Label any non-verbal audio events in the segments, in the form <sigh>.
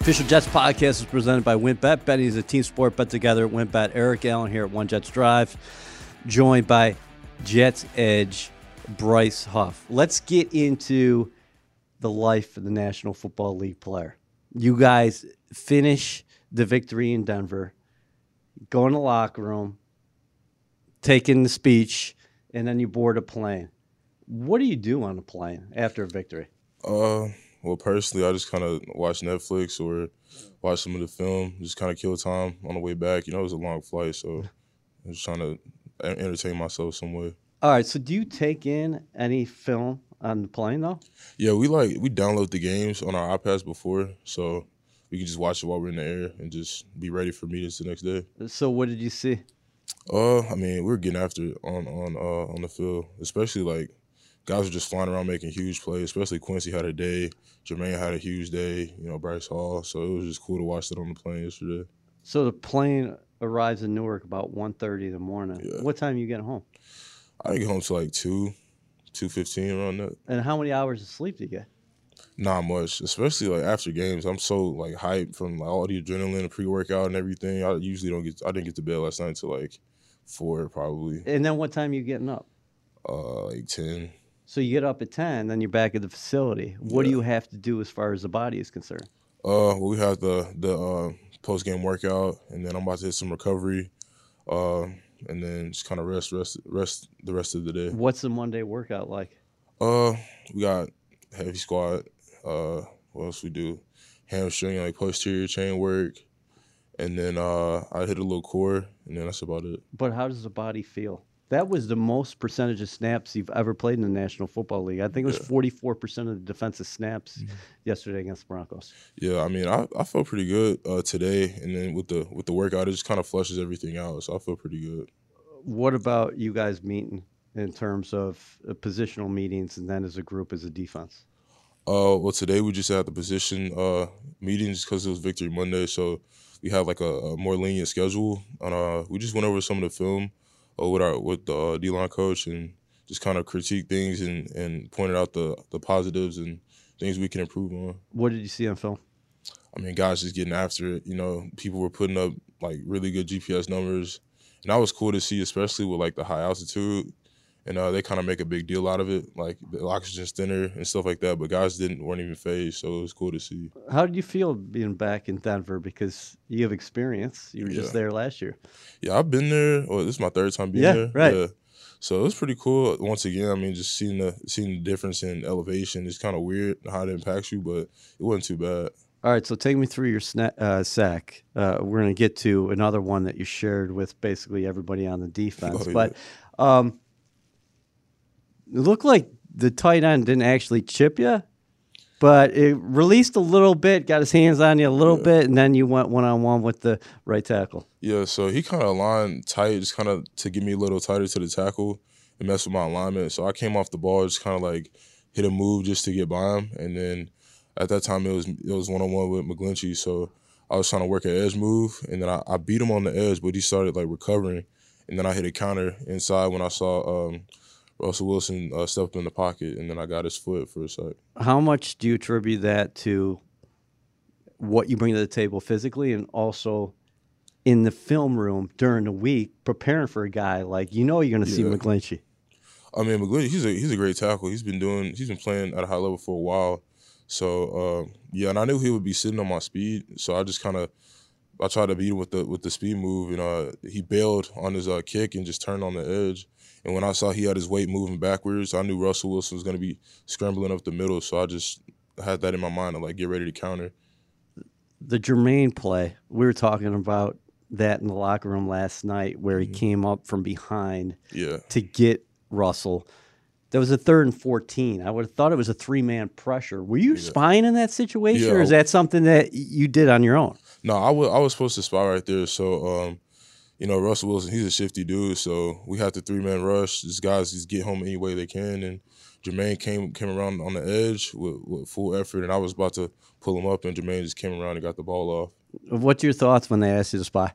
Official Jets podcast is presented by WynnBET. Betting is a team sport but together at WynnBET. Eric Allen here at One Jets Drive, joined by Jets Edge Bryce Huff. Let's get into the life of the National Football League player. You guys finish the victory in Denver, go in the locker room, taking the speech, and then you board a plane. What do you do on a plane after a victory? Uh, well, personally, I just kind of watch Netflix or watch some of the film, just kind of kill time on the way back. You know, it was a long flight, so I'm just trying to entertain myself some way. All right. So, do you take in any film on the plane though? Yeah, we like we download the games on our iPads before, so we can just watch it while we're in the air and just be ready for meetings the next day. So, what did you see? Uh, I mean, we are getting after it on on uh on the field, especially like guys were just flying around making huge plays. Especially Quincy had a day. Jermaine had a huge day. You know, Bryce Hall. So it was just cool to watch that on the plane yesterday. So the plane arrives in Newark about 1.30 in the morning. Yeah. What time you get home? I get home to like two, two fifteen around that. And how many hours of sleep do you get? Not much, especially like after games. I'm so like hyped from like all the adrenaline, and pre workout, and everything. I usually don't get. I didn't get to bed last night until like four probably. And then what time are you getting up? Uh, like ten. So you get up at 10, then you're back at the facility. What do you have to do as far as the body is concerned? Uh, well, we have the the uh, post game workout, and then I'm about to hit some recovery, uh, and then just kind of rest, rest, rest the rest of the day. What's the Monday workout like? Uh, we got heavy squat. Uh, what else we do? Hamstring, like posterior chain work, and then uh, I hit a little core, and then that's about it. But how does the body feel? That was the most percentage of snaps you've ever played in the National Football League. I think it was forty-four percent of the defensive snaps mm-hmm. yesterday against the Broncos. Yeah, I mean, I, I felt pretty good uh, today, and then with the with the workout, it just kind of flushes everything out. So I feel pretty good. What about you guys meeting in terms of uh, positional meetings, and then as a group, as a defense? Uh, well, today we just had the position uh, meetings because it was Victory Monday, so we had like a, a more lenient schedule, and uh, we just went over some of the film uh, with our with the uh, D line coach and just kind of critique things and and pointed out the the positives and things we can improve on. What did you see on film? I mean, guys just getting after it. You know, people were putting up like really good GPS numbers, and that was cool to see, especially with like the high altitude and uh, they kind of make a big deal out of it, like the oxygen's thinner and stuff like that. But guys didn't weren't even phased, so it was cool to see. How did you feel being back in Denver because you have experience? You were just there last year. Yeah, I've been there. Well, this is my third time being yeah, there. Right. Yeah, So it was pretty cool. Once again, I mean, just seeing the seeing the difference in elevation is kind of weird how it impacts you, but it wasn't too bad. All right, so take me through your sna- uh, sack. Uh, we're going to get to another one that you shared with basically everybody on the <laughs> defense, oh, but. Um, it looked like the tight end didn't actually chip you, but it released a little bit, got his hands on you a little yeah. bit, and then you went one on one with the right tackle. Yeah, so he kind of aligned tight, just kind of to get me a little tighter to the tackle and mess with my alignment. So I came off the ball, just kind of like hit a move just to get by him, and then at that time it was it was one on one with McGlinchey. So I was trying to work an edge move, and then I, I, beat him on the edge, but he started like recovering, and then I hit a counter inside when I saw. Um, Russell Wilson uh, stepped in the pocket, and then I got his foot for a sec. How much do you attribute that to what you bring to the table physically, and also in the film room during the week preparing for a guy like you know you're going to see Yeah. McGlinchey. I mean, McGlinchey, he's a he's a great tackle. He's been doing he's been playing at a high level for a while. So uh, yeah, and I knew he would be sitting on my speed. So I just kind of I tried to beat him with the with the speed move, and uh, he bailed on his uh, kick and just turned on the edge. And when I saw he had his weight moving backwards, I knew Russell Wilson was going to be scrambling up the middle. So I just had that in my mind to like get ready to counter. The Jermaine play, we were talking about that in the locker room last night where he Mhm. came up from behind Yeah. to get Russell. There was a third and 14. I would have thought it was a three man pressure. Were you Yeah. spying in that situation Yeah. or is that something that you did on your own? No, I was I was supposed to spy right there. So, um, you know, Russell Wilson, he's a shifty dude. So we had the three man rush. These guys just get home any way they can. And Jermaine came came around on the edge with, with full effort, and I was about to pull him up, and Jermaine just came around and got the ball off. What's your thoughts when they asked you to spy?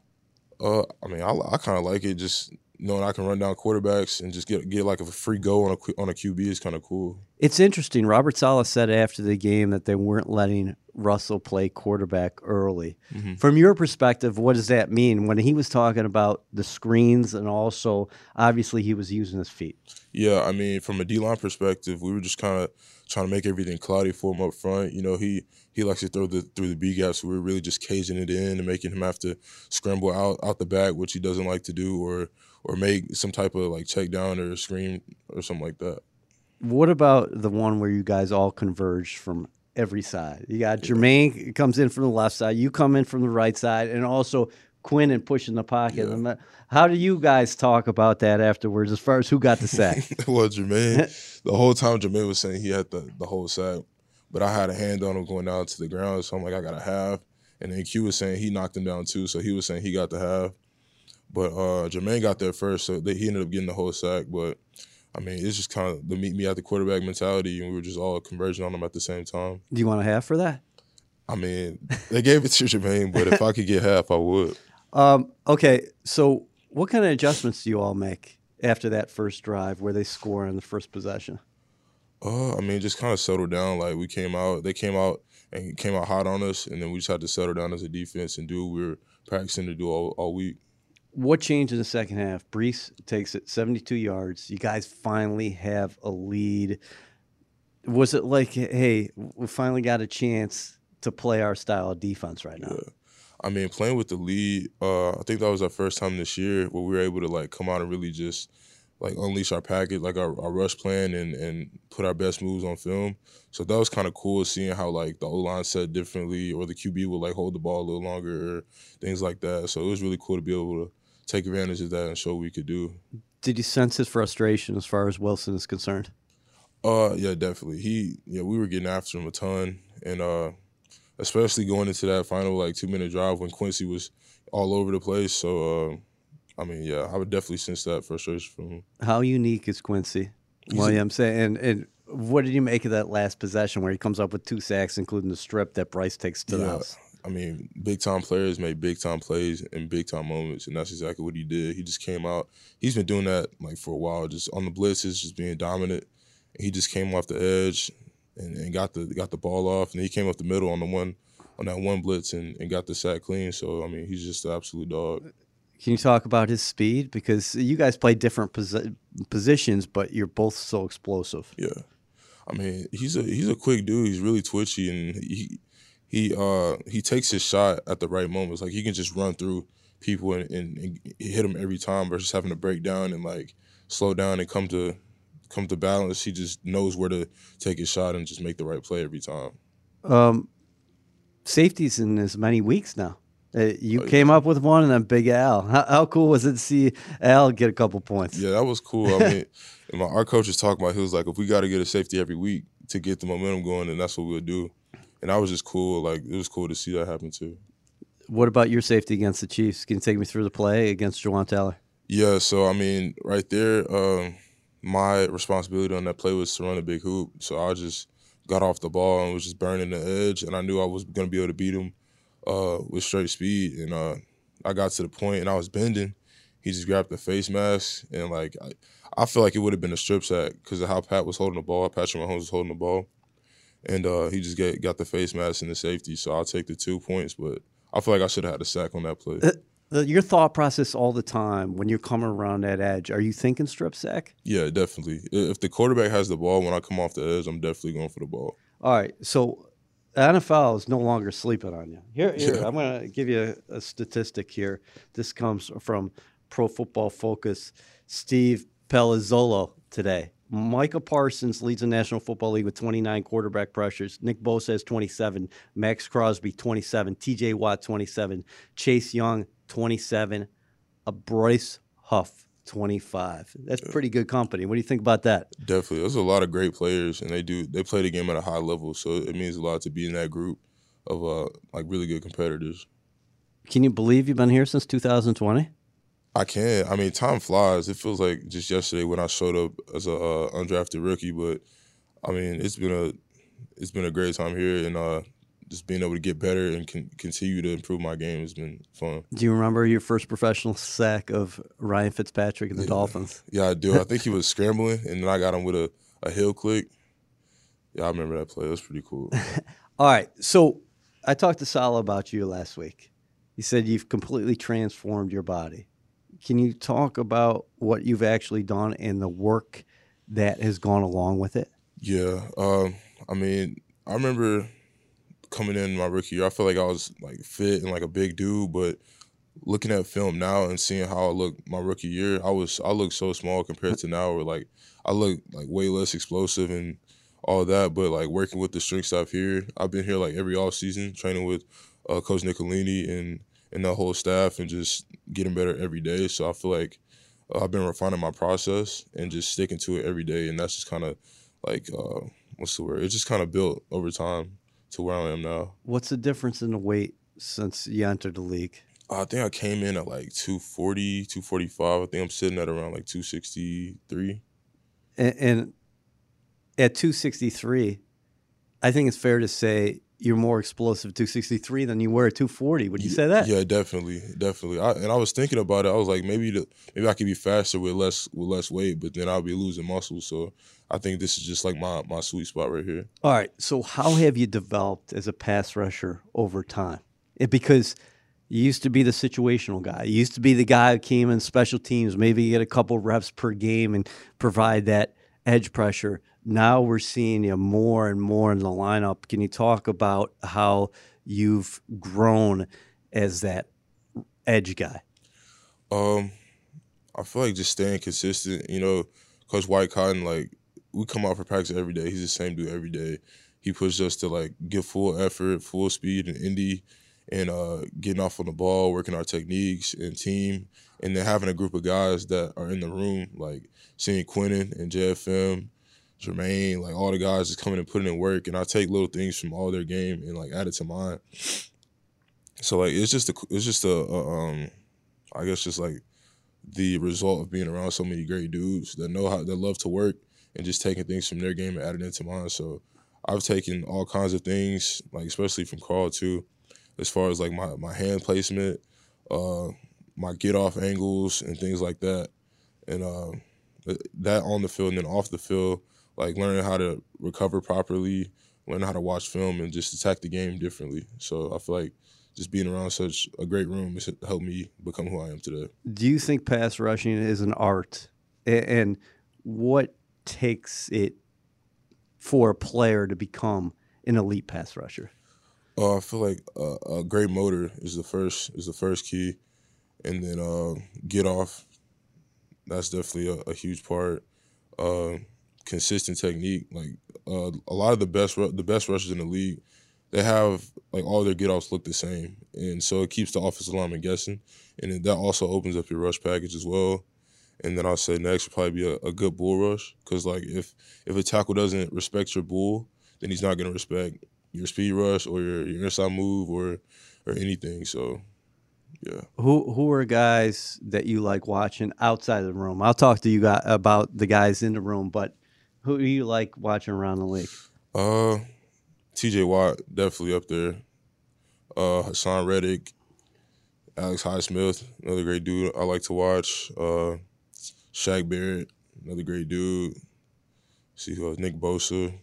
Uh, I mean, I, I kind of like it. Just knowing I can run down quarterbacks and just get get like a free go on a on a QB is kind of cool. It's interesting. Robert Saleh said after the game that they weren't letting Russell play quarterback early. Mhm. From your perspective, what does that mean? When he was talking about the screens and also obviously he was using his feet. Yeah, I mean, from a D line perspective, we were just kind of trying to make everything cloudy for him up front. You know, he he likes to throw the through the B gaps. So we were really just caging it in and making him have to scramble out out the back, which he doesn't like to do, or or make some type of like check down or screen or something like that. What about the one where you guys all converged from every side? You got Jermaine comes in from the left side, you come in from the right side, and also Quinnen pushing the pocket. Yeah. How do you guys talk about that afterwards as far as who got the sack? <laughs> well, Jermaine, <laughs> the whole time Jermaine was saying he had the the whole sack, but I had a hand on him going down to the ground, so I'm like, I got a half. And then Q was saying he knocked him down too, so he was saying he got the half. But uh, Jermaine got there first, so they, he ended up getting the whole sack. But I mean, it's just kind of the meet me at the quarterback mentality, and we were just all converging on them at the same time. do you want a half for that? I mean, they gave it to Jermaine, but if I could get half, I would. Um, okay, so what kind of adjustments do you all make after that first drive where they score on the first possession? Uh, I mean, just kind of settle down. Like we came out, they came out and came out hot on us, and then we just had to settle down as a defense and do what we were practicing to do all, all week. What changed in the second half? Breece takes it 72 yards. You guys finally have a lead. Was it like, hey, we finally got a chance to play our style of defense right now? Yeah. I mean, playing with the lead, uh, I think that was our first time this year where we were able to like come out and really just like unleash our package, like our, our rush plan and and put our best moves on film. So that was kind of cool seeing how like the O line set differently or the QB would like hold the ball a little longer or things like that. So it was really cool to be able to take advantage of that and show what we could do. Did you sense his frustration as far as Wilson is concerned? Uh, yeah, definitely. He, yeah, we were getting after him a ton, and uh, especially going into that final like two minute drive when Quincy was all over the place. So, uh, I mean, yeah, I would definitely sense that frustration from him. How unique is Quincy He's a- Williams? And, and what did you make of that last possession where he comes up with two sacks, including the strip that Bryce takes to the house? I mean, big time players make big time plays in big time moments, and that's exactly what he did. He just came out. He's been doing that like for a while, just on the blitzes, just being dominant. He just came off the edge and, and got the got the ball off, and he came up the middle on the one on that one blitz and, and got the sack clean. So I mean, he's just an absolute dog. Can you talk about his speed? Because you guys play different posi- positions, but you're both so explosive. Yeah, I mean he's a he's a quick dude. He's really twitchy and he he uh he takes his shot at the right moments. Like he can just run through people and, and, and hit them every time versus having to break down and like slow down and come to come to balance. He just knows where to take his shot and just make the right play every time. Um, safeties in as many weeks now. Uh, you Oh, came up with one, and then Big Al. How, how cool was it to see Al get a couple points? Yeah, that was cool. I mean, <laughs> and my, our coach was talking about he was like, if we got to get a safety every week to get the momentum going, then that's what we'll do. And I was just cool. Like it was cool to see that happen too. What about your safety against the Chiefs? Can you take me through the play against Jawaan Taylor? Yeah, so I mean, right there, um, my responsibility on that play was to run a big hoop. So I just got off the ball and was just burning the edge, and I knew I was gonna be able to beat him uh, with straight speed. And uh, I got to the point, and I was bending. He just grabbed the face mask, and like I, I feel like it would have been a strip sack because of how Pat was holding the ball. Patrick Mahomes was holding the ball, and uh, he just get, got the face mask and the safety. So I'll take the two points, but I feel like I should have had a sack on that play. the, your thought process all the time when you're coming around that edge. Are you thinking strip sack? Yeah, definitely. If the quarterback has the ball when I come off the edge, I'm definitely going for the ball. All right, so the NFL is no longer sleeping on you. Here, here Yeah. I'm going to give you a, a statistic here. This comes from Pro Football Focus. Steve Palazzolo today. Micah Parsons leads the National Football League with 29 quarterback pressures. Nick Bosa has 27. Maxx Crosby 27. T.J. Watt 27. Chase Young 27. A Bryce Huff 25. That's pretty good company. What do you think about that? Definitely. There's a lot of great players and they do they play the game at a high level, so it means a lot to be in that group of uh like really good competitors. Can you believe you've been here since 2020? I can. I mean, time flies. It feels like just yesterday when I showed up as a uh, undrafted rookie, but I mean, it's been a it's been a great time here, and uh, just being able to get better and con- continue to improve my game has been fun. Do you remember your first professional sack of Ryan Fitzpatrick and the Dolphins? Yeah, I do. I think he <laughs> was scrambling, and then I got him with a, a heel click. Yeah, I remember that play. Was pretty cool. <laughs> All right. So I talked to Saleh about you last week. He said you've completely transformed your body. Can you talk about what you've actually done and the work that has gone along with it? Yeah, um, I mean, I remember coming in my rookie year. I felt like I was like fit and like a big dude, but looking at film now and seeing how I looked my rookie year, I was I looked so small compared to now. Where like I look like way less explosive and all that. But like working with the strength staff here, I've been here like every off season training with uh, Coach Nicolini and and the whole staff and just getting better every day. So I feel like uh, I've been refining my process and just sticking to it every day, and that's just kind of like uh, what's the word? It just kind of built over time to where I am now. What's the difference in the weight since you entered the league? I think I came in at like 240, 245. I think I'm sitting at around like 263. And, and at 263, I think it's fair to say you're more explosive at 263 than you were at 240. Would you say that? Yeah, definitely, definitely. I, and I was thinking about it. I was like, maybe the, maybe I could be faster with less with less weight, but then I'll be losing muscle. So I think this is just like my my sweet spot right here. All right. So, how have you developed as a pass rusher over time? It, because you used to be the situational guy. You used to be the guy who came in special teams, maybe get a couple reps per game and provide that edge pressure. Now we're seeing you more and more in the lineup. Can you talk about how you've grown as that edge guy? Um, I feel like just staying consistent. You know, Coach Whitecotton, like we come out for practice every day. He's the same dude every day. He pushes us to like give full effort, full speed, and Indy, and uh, getting off on the ball, working our techniques and team, and then having a group of guys that are in the room, like seeing Quinnen and JFM, Jermaine, like all the guys just coming and putting in work, and I take little things from all their game and like add it to mine. So like it's just a it's just a, a um I guess just like the result of being around so many great dudes that know how that love to work and just taking things from their game and adding it to mine. So I've taken all kinds of things, like especially from Carl too, as far as like my, my hand placement, uh, my get off angles and things like that. And uh, that on the field and then off the field, like learning how to recover properly, learning how to watch film and just attack the game differently. So I feel like just being around such a great room has helped me become who I am today. Do you think pass rushing is an art? And what takes it for a player to become an elite pass rusher? Uh, I feel like uh, a great motor is the first is the first key, and then uh, get off. That's definitely a, a huge part. Uh, consistent technique, like uh, a lot of the best the best rushers in the league, they have like all their get offs look the same, and so it keeps the offensive lineman guessing, and that also opens up your rush package as well. And then I'll say next would probably be a, a good bull rush because like if if a tackle doesn't respect your bull, then he's not gonna respect your speed rush or your, your inside move or or anything. So yeah. Who who are guys that you like watching outside of the room? I'll talk to you about the guys in the room, but who do you like watching around the league? Uh TJ Watt definitely up there. Uh Haason Reddick, Alex Highsmith, another great dude I like to watch. Uh Shaq Barrett, another great dude. See who else? Nick Bosa,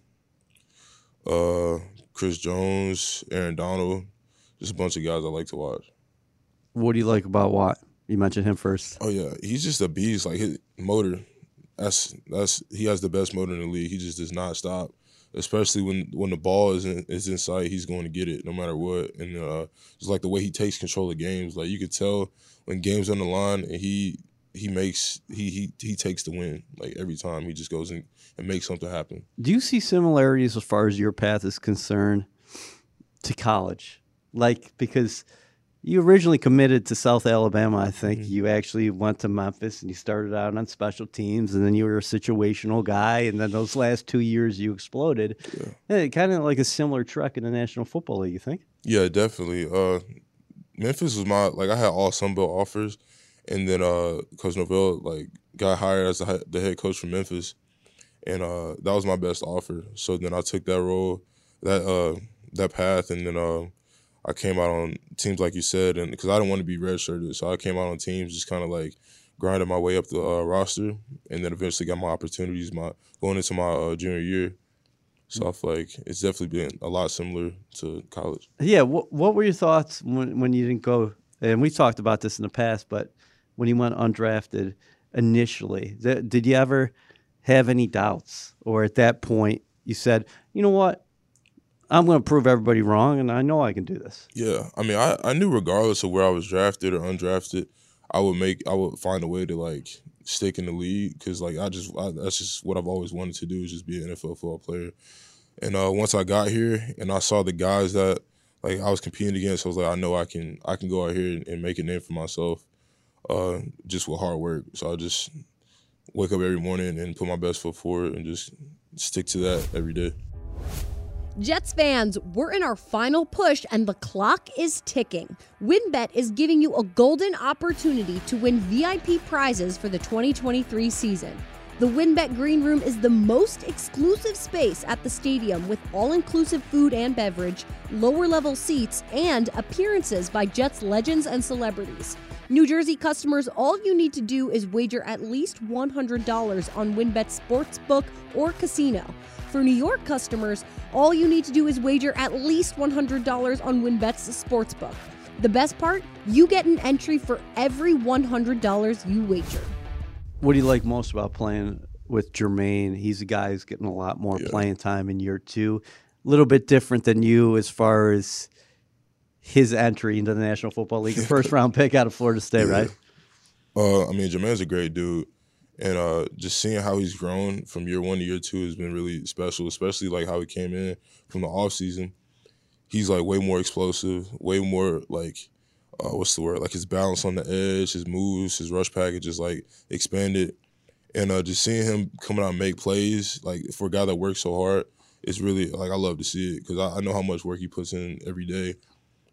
uh, Chris Jones, Aaron Donald, just a bunch of guys I like to watch. What do you like about Watt? You mentioned him first. Oh yeah, he's just a beast. Like his motor, that's that's he has the best motor in the league. He just does not stop, especially when when the ball is in, is in sight. He's going to get it no matter what. And uh, just like the way he takes control of games, like you could tell when games on the line and he he makes he he he takes the win like every time. He just goes and, and makes something happen. Do you see similarities as far as your path is concerned to college? Like because you originally committed to South Alabama, I think. Mm-hmm. You actually went to Memphis and you started out on special teams, and then you were a situational guy, and then those last two years you exploded. Yeah. kind of like a similar trek in the National Football League, you think? Yeah, definitely. Uh, Memphis was my like I had all Sunbelt offers, and then uh, Coach Norvell like got hired as the, the head coach from Memphis, and uh, that was my best offer. So then I took that role, that uh, that path, and then uh, I came out on teams like you said, and because I didn't want to be redshirted, so I came out on teams just kind of like grinding my way up the uh, roster, and then eventually got my opportunities. My going into my uh, junior year. So I feel like it's definitely been a lot similar to college. Yeah. What What were your thoughts when when you didn't go? And we talked about this in the past, but when you went undrafted initially, th- did you ever have any doubts, or at that point you said, you know what, I'm going to prove everybody wrong, and I know I can do this. Yeah, I mean, I, I knew regardless of where I was drafted or undrafted, I would make I would find a way to like stick in the league because like I just I, that's just what I've always wanted to do is just be an NFL football player. And uh, once I got here and I saw the guys that like I was competing against, I was like, I know I can I can go out here and, and make a name for myself, uh, just with hard work. So I just wake up every morning and put my best foot forward and just stick to that every day. Jets fans, we're in our final push and the clock is ticking. WynnBET is giving you a golden opportunity to win VIP prizes for the 2023 season. The WynnBET Green Room is the most exclusive space at the stadium with all inclusive food and beverage, lower level seats, and appearances by Jets legends and celebrities. New Jersey customers, all you need to do is wager at least $100 on WynnBET Sportsbook or Casino. For New York customers, all you need to do is wager at least $100 on WynnBET's sportsbook. The best part, you get an entry for every $100 you wager. What do you like most about playing with Jermaine? He's a guy who's getting a lot more playing time in year two. A little bit different than you as far as his entry into the National Football League. <laughs> First round pick out of Florida State, right? Uh, I mean, Jermaine's a great dude, and uh, just seeing how he's grown from year one to year two has been really special. Especially like how he came in from the off season. He's like way more explosive, way more like uh, what's the word? Like his balance on the edge, his moves, his rush package is like expanded, and uh, just seeing him coming out and make plays like for a guy that works so hard, it's really like I love to see it because I, I know how much work he puts in every day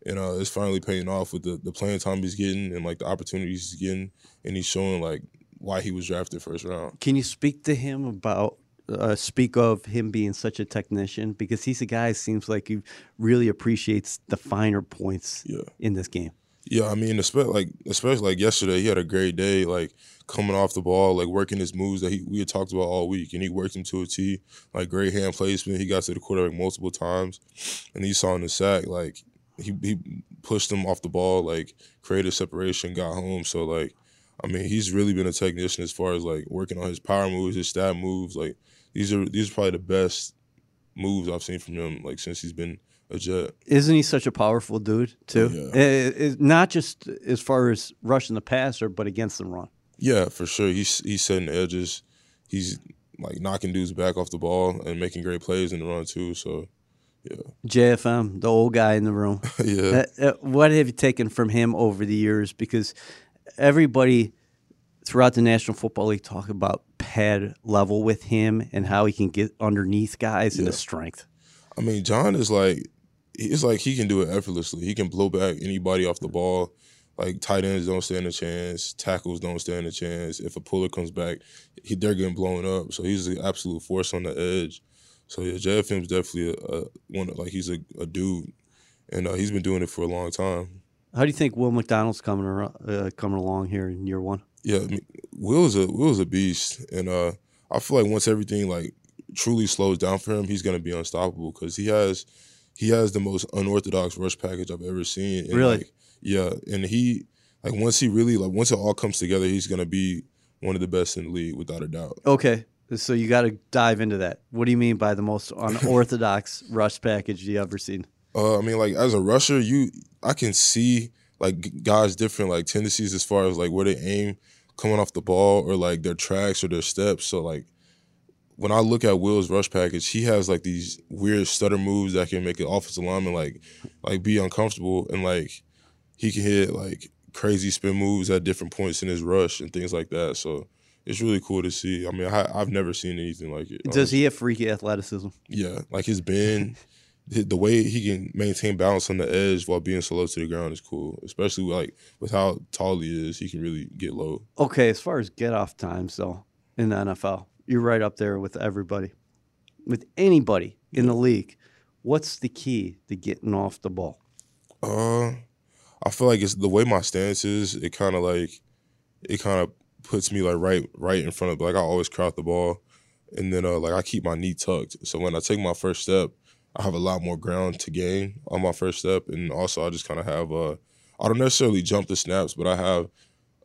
and uh, it's finally paying off with the, the playing time he's getting and like the opportunities he's getting, and he's showing like why he was drafted first round. Can you speak to him about uh, speak of him being such a technician because he's a guy who seems like he really appreciates the finer points Yeah. in this game. Yeah, I mean, especially like especially like yesterday, he had a great day. Like coming off the ball, like working his moves that he we had talked about all week, and he worked them to a T. Like great hand placement. He got to the quarterback multiple times, and he saw in the sack like he he pushed him off the ball, like created separation, got home. So like, I mean, he's really been a technician as far as like working on his power moves, his stab moves. Like these are these are probably the best moves I've seen from him like since he's been a Jet. Isn't he such a powerful dude too? Yeah. Eh, eh, not just as far as rushing the passer, but against the run. Yeah, for sure. He's he's setting edges. He's like knocking dudes back off the ball and making great plays in the run too. So yeah, JFM, the old guy in the room. <laughs> yeah. Uh, uh, what have you taken from him over the years? Because everybody throughout the National Football League talk about pad level with him and how he can get underneath guys and his strength. I mean, John is like it's like he can do it effortlessly. He can blow back anybody off the ball. Like tight ends don't stand a chance, tackles don't stand a chance. If a puller comes back, he, they're getting blown up. So he's an absolute force on the edge. So yeah, JFM's definitely a, a one. Like he's a, a dude, and uh, he's been doing it for a long time. How do you think Will McDonald's coming ar- uh, coming along here in year one? Yeah, I mean, Will's a Will's a beast, and uh, I feel like once everything like truly slows down for him, he's gonna be unstoppable because he has he has the most unorthodox rush package I've ever seen. And Really? Like, yeah, and he like once he really like once it all comes together, he's gonna be one of the best in the league without a doubt. Okay, so you got to dive into that. What do you mean by the most <laughs> unorthodox rush package you ever seen? Uh, I mean, like as a rusher, you I can see like guys different like tendencies as far as like where they aim coming off the ball or like their tracks or their steps. So like when I look at Will's rush package, he has like these weird stutter moves that can make an offensive lineman like like be uncomfortable and like he can hit like crazy spin moves at different points in his rush and things like that. So it's really cool to see. I mean, I, have never seen anything like it. Does he have freaky athleticism? Yeah, like his bend, <laughs> the way he can maintain balance on the edge while being so low to the ground is cool. Especially like with how tall he is, he can really get low. Okay, as far as get off times though, in the NFL, you're right up there with everybody, with anybody in the league. What's the key to getting off the ball? Uh, I feel like it's the way my stance is. It kind of like it kind of puts me like right right in front of like I always crowd the ball, and then uh, like I keep my knee tucked. So when I take my first step, I have a lot more ground to gain on my first step, and also I just kind of have uh I don't necessarily jump the snaps, but I have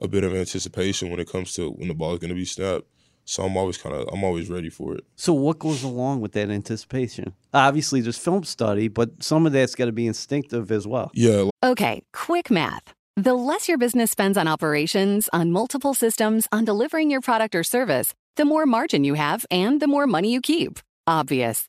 a bit of anticipation when it comes to when the ball is going to be snapped. So I'm always kind of I'm always ready for it. So what goes along with that anticipation? Obviously, there's film study, but some of that's got to be instinctive as well. Yeah. Okay, quick math. The less your business spends on operations, on multiple systems, on delivering your product or service, the more margin you have and the more money you keep. Obvious.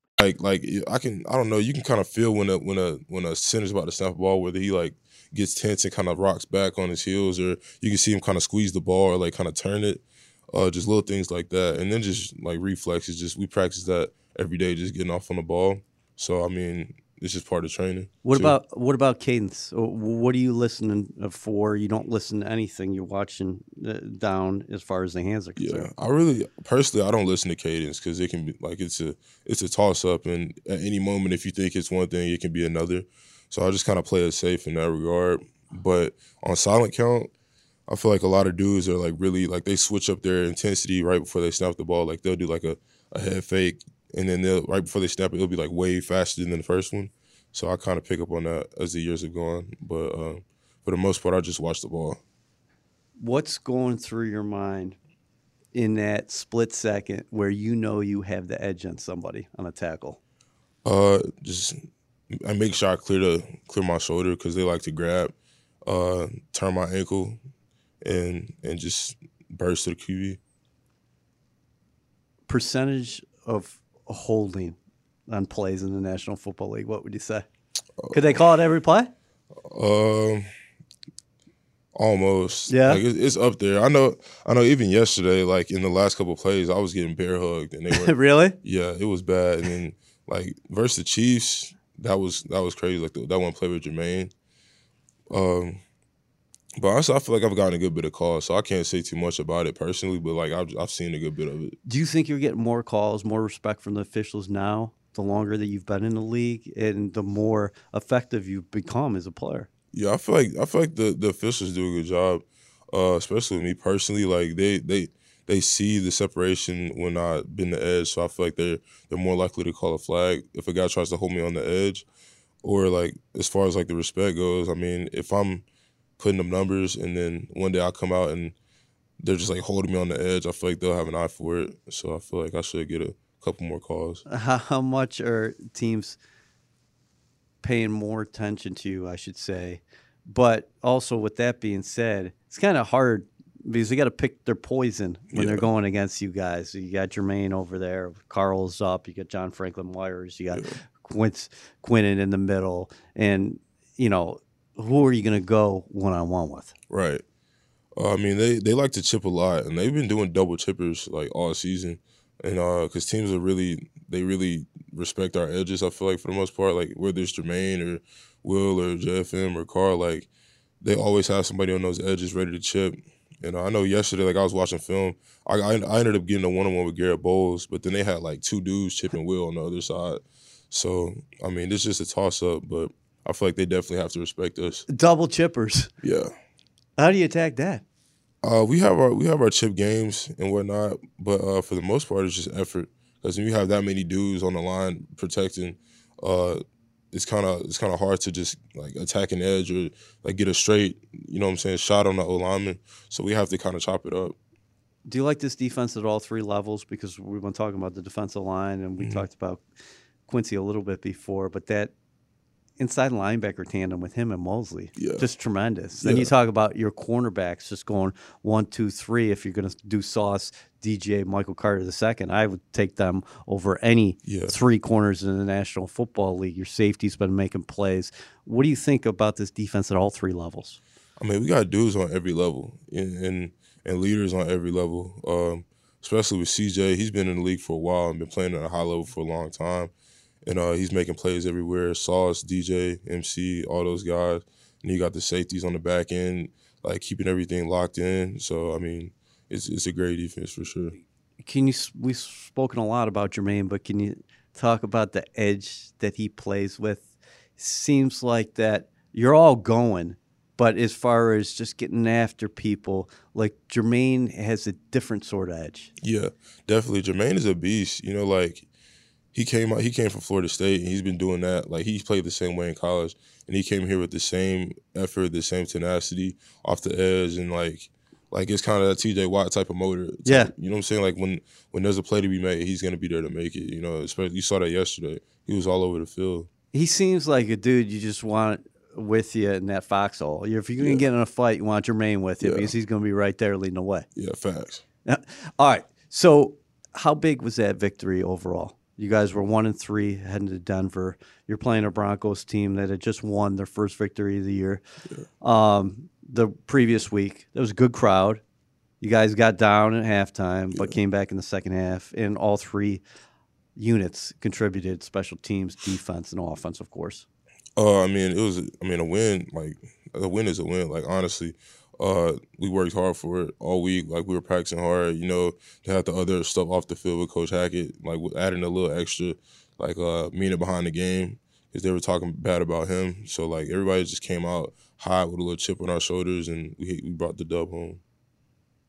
Like like I can I don't know you can kind of feel when a when a when a center's about to snap a ball whether he like gets tense and kind of rocks back on his heels or you can see him kind of squeeze the ball or like kind of turn it, uh, just little things like that and then just like reflexes just we practice that every day just getting off on the ball. So I mean it's just part of training. What too. about what about cadence? What are you listening for? You don't listen to anything. You're watching uh, down as far as the hands are concerned. Yeah, I really personally I don't listen to cadence because it can be like it's a it's a toss up, and at any moment if you think it's one thing, it can be another. So I just kind of play it safe in that regard. But on silent count, I feel like a lot of dudes are like really like they switch up their intensity right before they snap the ball. Like they'll do like a, a head fake and then they'll right before they snap it, it'll be like way faster than the first one. So I kind of pick up on that as the years have gone. But uh, for the most part, I just watch the ball. What's going through your mind in that split second where you know you have the edge on somebody on a tackle? Uh, just I make sure I clear the clear my shoulder because they like to grab, uh, turn my ankle, and and just burst to the QB. Percentage of holding on plays in the National Football League, what would you say? Could they call it every play? Um, almost. Yeah, like it's up there. I know. I know. Even yesterday, like in the last couple plays, I was getting bear hugged, and they <laughs> were really. Yeah, it was bad. And then like versus the Chiefs, that was that was crazy. Like the, that one play with Jermaine. Um, but honestly, I feel like I've gotten a good bit of calls, so I can't say too much about it personally. But like I've I've seen a good bit of it. Do you think you're getting more calls, more respect from the officials now? The longer that you've been in the league, and the more effective you've become as a player. Yeah, I feel like I feel like the, the officials do a good job, uh, especially with me personally. Like they they they see the separation when I been the edge, so I feel like they're they're more likely to call a flag if a guy tries to hold me on the edge, or like as far as like the respect goes. I mean, if I'm putting up numbers, and then one day I'll come out and they're just like holding me on the edge. I feel like they'll have an eye for it. So I feel like I should get a couple more calls. <laughs> How much are teams paying more attention to you, I should say? But also, with that being said, it's kind of hard because they got to pick their poison when yeah. they're going against you guys. You got Jermaine over there, Carl's up, you got John Franklin Myers, you got yeah. Quince, Quinnen in the middle, and you know who are you going to go one on one with? Right. Uh, I mean, they they like to chip a lot, and they've been doing double chippers like all season, and because uh, teams are really they really respect our edges. I feel like for the most part, like whether it's Jermaine or Will or JFM or Carl, like they always have somebody on those edges ready to chip. And I know yesterday, like I was watching film, I, I, I ended up getting a one on one with Garett Bolles, but then they had like two dudes chipping Will on the other side. So I mean, it's just a toss up, but I feel like they definitely have to respect us. Double chippers. Yeah. How do you attack that? Uh, we have our we have our chip games and whatnot, but uh, for the most part, it's just effort. Because when you have that many dudes on the line protecting, uh, it's kind of it's kind of hard to just like attack an edge or like get a straight, you know what I'm saying, shot on the O lineman. So we have to kind of chop it up. Do you like this defense at all three levels? Because we've been talking about the defensive line, and we mm-hmm. talked about Quincy a little bit before, but that inside linebacker tandem with him and Mosley. Yeah. Just tremendous. Then you talk about your cornerbacks just going one, two, three. If you're going to do Sauce, DJ, Michael Carter the second, I would take them over any yeah. three corners in the National Football League. Your safety's been making plays. What do you think about this defense at all three levels? I mean, we got dudes on every level and and, and leaders on every level. Um, especially with CJ, he's been in the league for a while and been playing at a high level for a long time and uh, he's making plays everywhere. Sauce, DJ, MC, all those guys, and you got the safeties on the back end, like keeping everything locked in. So I mean, it's it's a great defense for sure. Can you? We've spoken a lot about Jermaine, but can you talk about the edge that he plays with? Seems like that you're all going, but as far as just getting after people, like Jermaine has a different sort of edge. Yeah, definitely. Jermaine is a beast. You know, like he came out. He came from Florida State, and he's been doing that. Like he played the same way in college, and he came here with the same effort, the same tenacity off the edge, and like, like it's kind of that T.J. Watt type of motor. Type, yeah, you know what I'm saying. Like when when there's a play to be made, he's gonna be there to make it. You know, especially you saw that yesterday. He was all over the field. He seems like a dude you just want with you in that foxhole. If you're gonna yeah. get in a fight, you want Jermaine with you yeah. because he's gonna be right there leading the way. Yeah, facts. <laughs> All right. So, how big was that victory overall? You guys were one and three heading to Denver. You're playing a Broncos team that had just won their first victory of the year. Yeah. Um, the previous week, there was a good crowd. You guys got down at halftime, but came back in the second half, and all three units contributed: special teams, defense, and offense, of course. Uh, I mean, it was. I mean, a win. Like a win is a win. Like honestly, uh, we worked hard for it all week. Like we were practicing hard. You know, to have the other stuff off the field with Coach Hackett, like adding a little extra, like uh, meaning behind the game because they were talking bad about him. So like everybody just came out high with a little chip on our shoulders, and we we brought the dub home.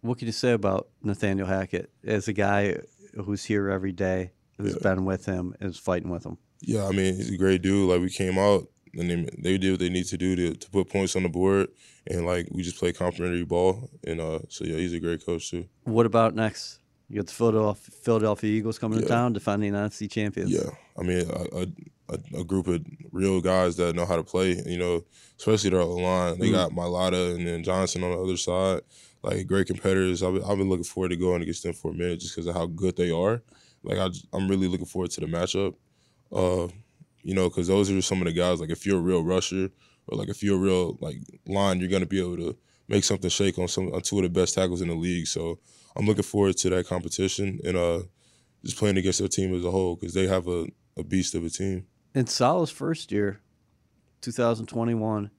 What can you say about Nathaniel Hackett as a guy who's here every day, who's yeah. been with him, is fighting with him? Yeah, I mean he's a great dude. Like we came out and they they did what they need to do to, to put points on the board, and like we just play complimentary ball, and uh, so yeah, he's a great coach too. What about next? You got the Philadelphia, Philadelphia Eagles coming yeah. to town, defending the NFC champions. Yeah, I mean a, a, a, group of real guys that know how to play. You know, especially their line. They mm got Mailata and then Johnson on the other side. Like great competitors. I've been, I've been looking forward to going against them for a minute just because of how good they are. Like I, I'm really looking forward to the matchup. Uh, you know, because those are some of the guys. Like if you're a real rusher or like if you're a real like line, you're gonna be able to make something shake on some on two of the best tackles in the league. So I'm looking forward to that competition and uh, just playing against their team as a whole because they have a, a beast of a team. In Saleh's first year, 2021,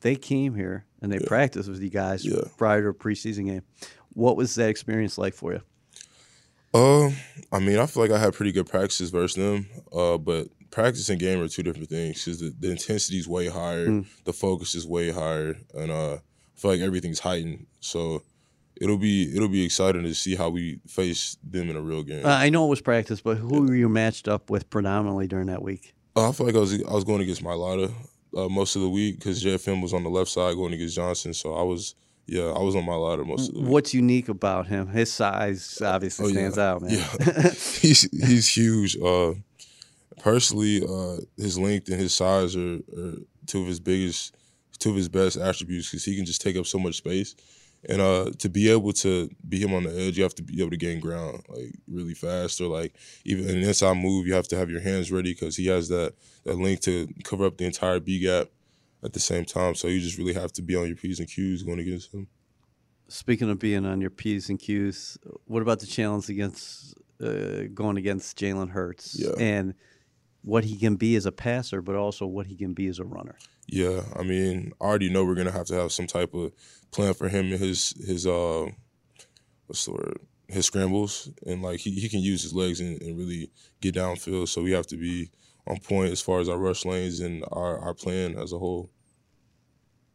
they came here and they yeah. practiced with you guys yeah. prior to a preseason game. What was that experience like for you? Uh, I mean, I feel like I had pretty good practices versus them. Uh, but practice and game are two different things because the, the intensity is way higher, mm. the focus is way higher, and uh, I feel like everything's heightened. So it'll be it'll be exciting to see how we face them in a real game. Uh, I know it was practice, but who were you matched up with predominantly during that week? Uh, I feel like I was I was going against Mailata uh, most of the week because JFM was on the left side going against Johnson, so I was yeah, I was on Mailata most of the week. What's unique about him? His size obviously oh, stands yeah. out, man. Yeah, <laughs> <laughs> he's he's huge. Uh, personally, uh, his length and his size are, are, two of his biggest, two of his best attributes because he can just take up so much space. And uh, to be able to be him on the edge, you have to be able to gain ground like really fast, or like even an inside move, you have to have your hands ready because he has that that length to cover up the entire B gap at the same time. So you just really have to be on your p's and q's going against him. Speaking of being on your p's and q's, what about the challenge against uh, going against Jalen Hurts Yeah. and what he can be as a passer, but also what he can be as a runner? Yeah, I mean, I already know we're gonna have to have some type of plan for him and his his uh what's the word his scrambles and like he, he can use his legs and, and really get downfield. So we have to be on point as far as our rush lanes and our, our plan as a whole.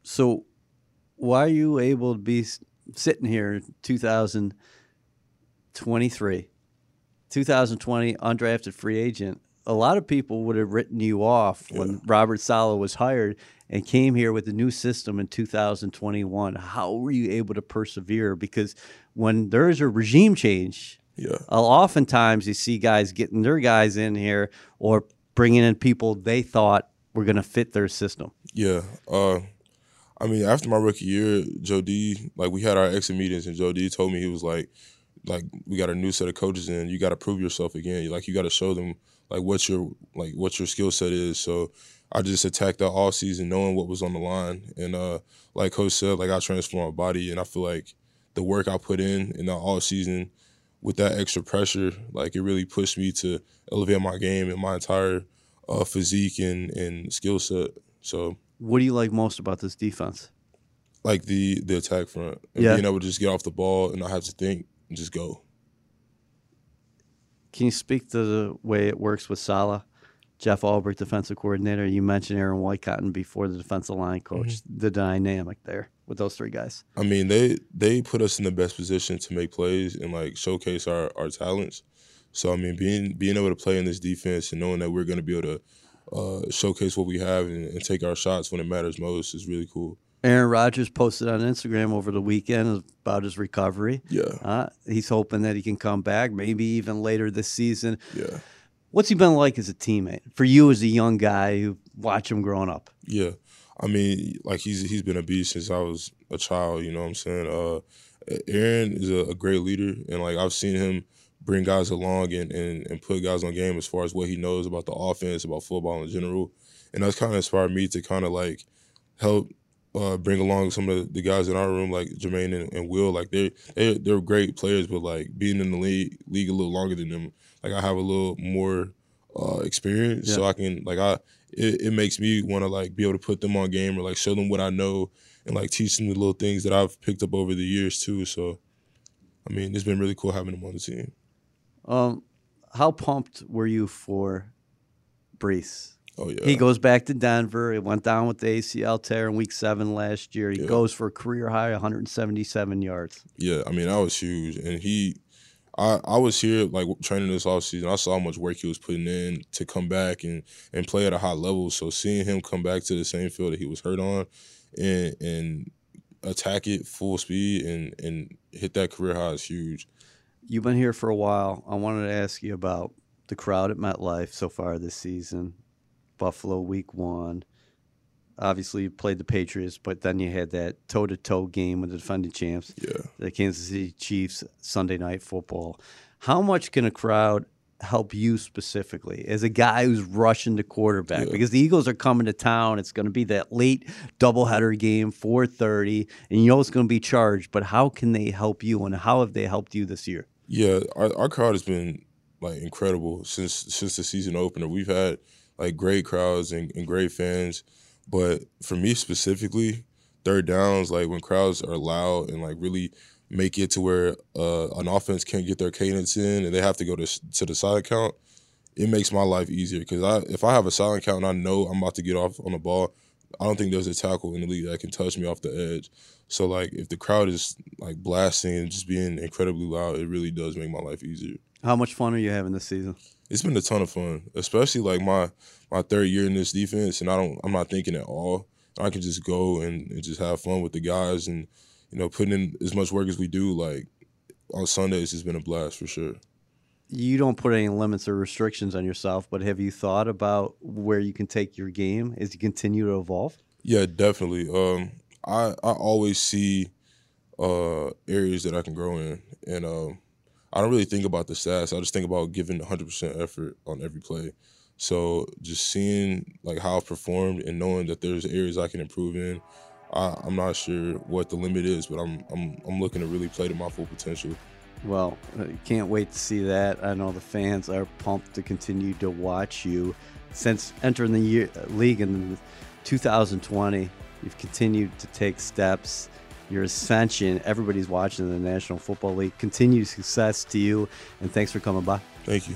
So, why are you able to be sitting here 2023, 2020 undrafted free agent? A lot of people would have written you off when Robert Saleh was hired and came here with the new system in 2021. How were you able to persevere? Because when there's a regime change, Yeah. oftentimes you see guys getting their guys in here or bringing in people they thought were going to fit their system. Yeah. Uh, I mean, after my rookie year, Joe D, like we had our exit meetings, and Joe D told me he was like, like we got a new set of coaches, and you got to prove yourself again. Like you got to show them like what your like what your skill set is. So I just attacked that all season, knowing what was on the line, and uh, like Coach said, like I transformed my body, and I feel like the work I put in in the all season with that extra pressure, like it really pushed me to elevate my game and my entire uh, physique and and skill set. So What do you like most about this defense? like the the attack front and Yeah. being able to just get off the ball and not have to think and just go. Can you speak to the way it works with Saleh, Jeff Ulbrich, defensive coordinator? You mentioned Aaron Whitecotton before the defensive line coach. The dynamic there with those three guys. I mean, they they put us in the best position to make plays and like showcase our our talents. So I mean, being being able to play in this defense and knowing that we're going to be able to uh, showcase what we have and, and take our shots when it matters most is really cool. Aaron Rodgers posted on Instagram over the weekend about his recovery. Yeah, Uh, he's hoping that he can come back, maybe even later this season. yeah, What's he been like as a teammate for you as a young guy who watched him growing up? yeah. I mean, like he's he's been a beast since I was a child. You know what I'm saying? Uh, Aaron is a, a great leader, and like I've seen him bring guys along and, and and put guys on game as far as what he knows about the offense, about football in general, and that's kind of inspired me to kind of like help uh, bring along some of the guys in our room, like Jermaine and, and Will. Like they they they're great players, but like being in the league league a little longer than them, like I have a little more uh, experience, so I can like I it, it makes me want to like be able to put them on game or like show them what I know and like teach them the little things that I've picked up over the years too. So, I mean, it's been really cool having them on the team. Um, how pumped were you for Breece? Oh yeah, He goes back to Denver. It went down with the ACL tear in Week Seven last year. He Yeah. goes for a career high 177 yards. Yeah, I mean that was huge, and he, I, I was here like training this offseason. I saw how much work he was putting in to come back and and play at a high level. So seeing him come back to the same field that he was hurt on, and and attack it full speed and and hit that career high is huge. You've been here for a while. I wanted to ask you about the crowd at MetLife so far this season. Buffalo Week One. Obviously, you played the Patriots, but then you had that toe-to-toe game with the defending champs. Yeah, the Kansas City Chiefs Sunday night football. How much can a crowd help you specifically as a guy who's rushing the quarterback? Yeah. Because the Eagles are coming to town. It's going to be that late doubleheader game, 4:30, and you know it's going to be charged, but how can they help you and how have they helped you this year? yeah. Our our crowd has been like incredible since since the season opener. We've had like great crowds and, and great fans, but for me specifically, third downs like when crowds are loud and like really make it to where uh, an offense can't get their cadence in and they have to go to to the side count. It makes my life easier because I if I have a silent count and I know I'm about to get off on the ball, I don't think there's a tackle in the league that can touch me off the edge. So like if the crowd is like blasting and just being incredibly loud, it really does make my life easier. How much fun are you having this season? It's been a ton of fun, especially like my my third year in this defense, and I don't I'm not thinking at all. I can just go and, and just have fun with the guys, and you know putting in as much work as we do. Like on Sundays, it's been a blast for sure. You don't put any limits or restrictions on yourself, but have you thought about where you can take your game as you continue to evolve? Yeah, definitely. Um, I I always see uh, areas that I can grow in, and um, I don't really think about the stats. I just think about giving 100% effort on every play. So just seeing like how I've performed and knowing that there's areas I can improve in, I, am not sure what the limit is, but I'm I'm I'm looking to really play to my full potential. Well, uh, can't wait to see that. I know the fans are pumped to continue to watch you. Since entering the year, uh, league in 2020, you've continued to take steps. Your ascension, everybody's watching the National Football League. Continued success to you, and thanks for coming by. Thank you.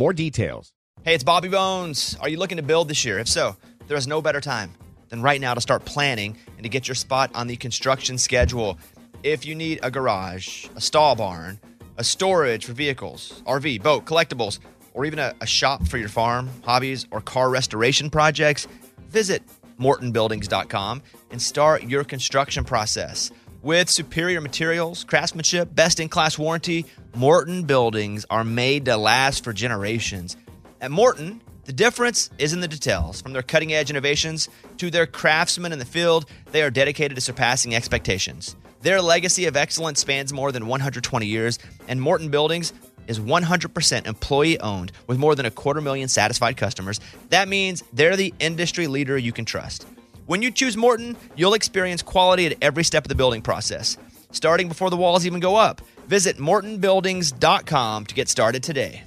more details. Hey, it's Bobby Bones. Are you looking to build this year? If so, there is no better time than right now to start planning and to get your spot on the construction schedule. If you need a garage, a stall barn, a storage for vehicles, RV, boat, collectibles, or even a, a shop for your farm, hobbies, or car restoration projects, visit mortonbuildings.com and start your construction process. With superior materials, craftsmanship, best in class warranty, Morton buildings are made to last for generations. At Morton, the difference is in the details. From their cutting edge innovations to their craftsmen in the field, they are dedicated to surpassing expectations. Their legacy of excellence spans more than 120 years, and Morton Buildings is 100% employee owned with more than a quarter million satisfied customers. That means they're the industry leader you can trust. When you choose Morton, you'll experience quality at every step of the building process, starting before the walls even go up. Visit mortonbuildings.com to get started today.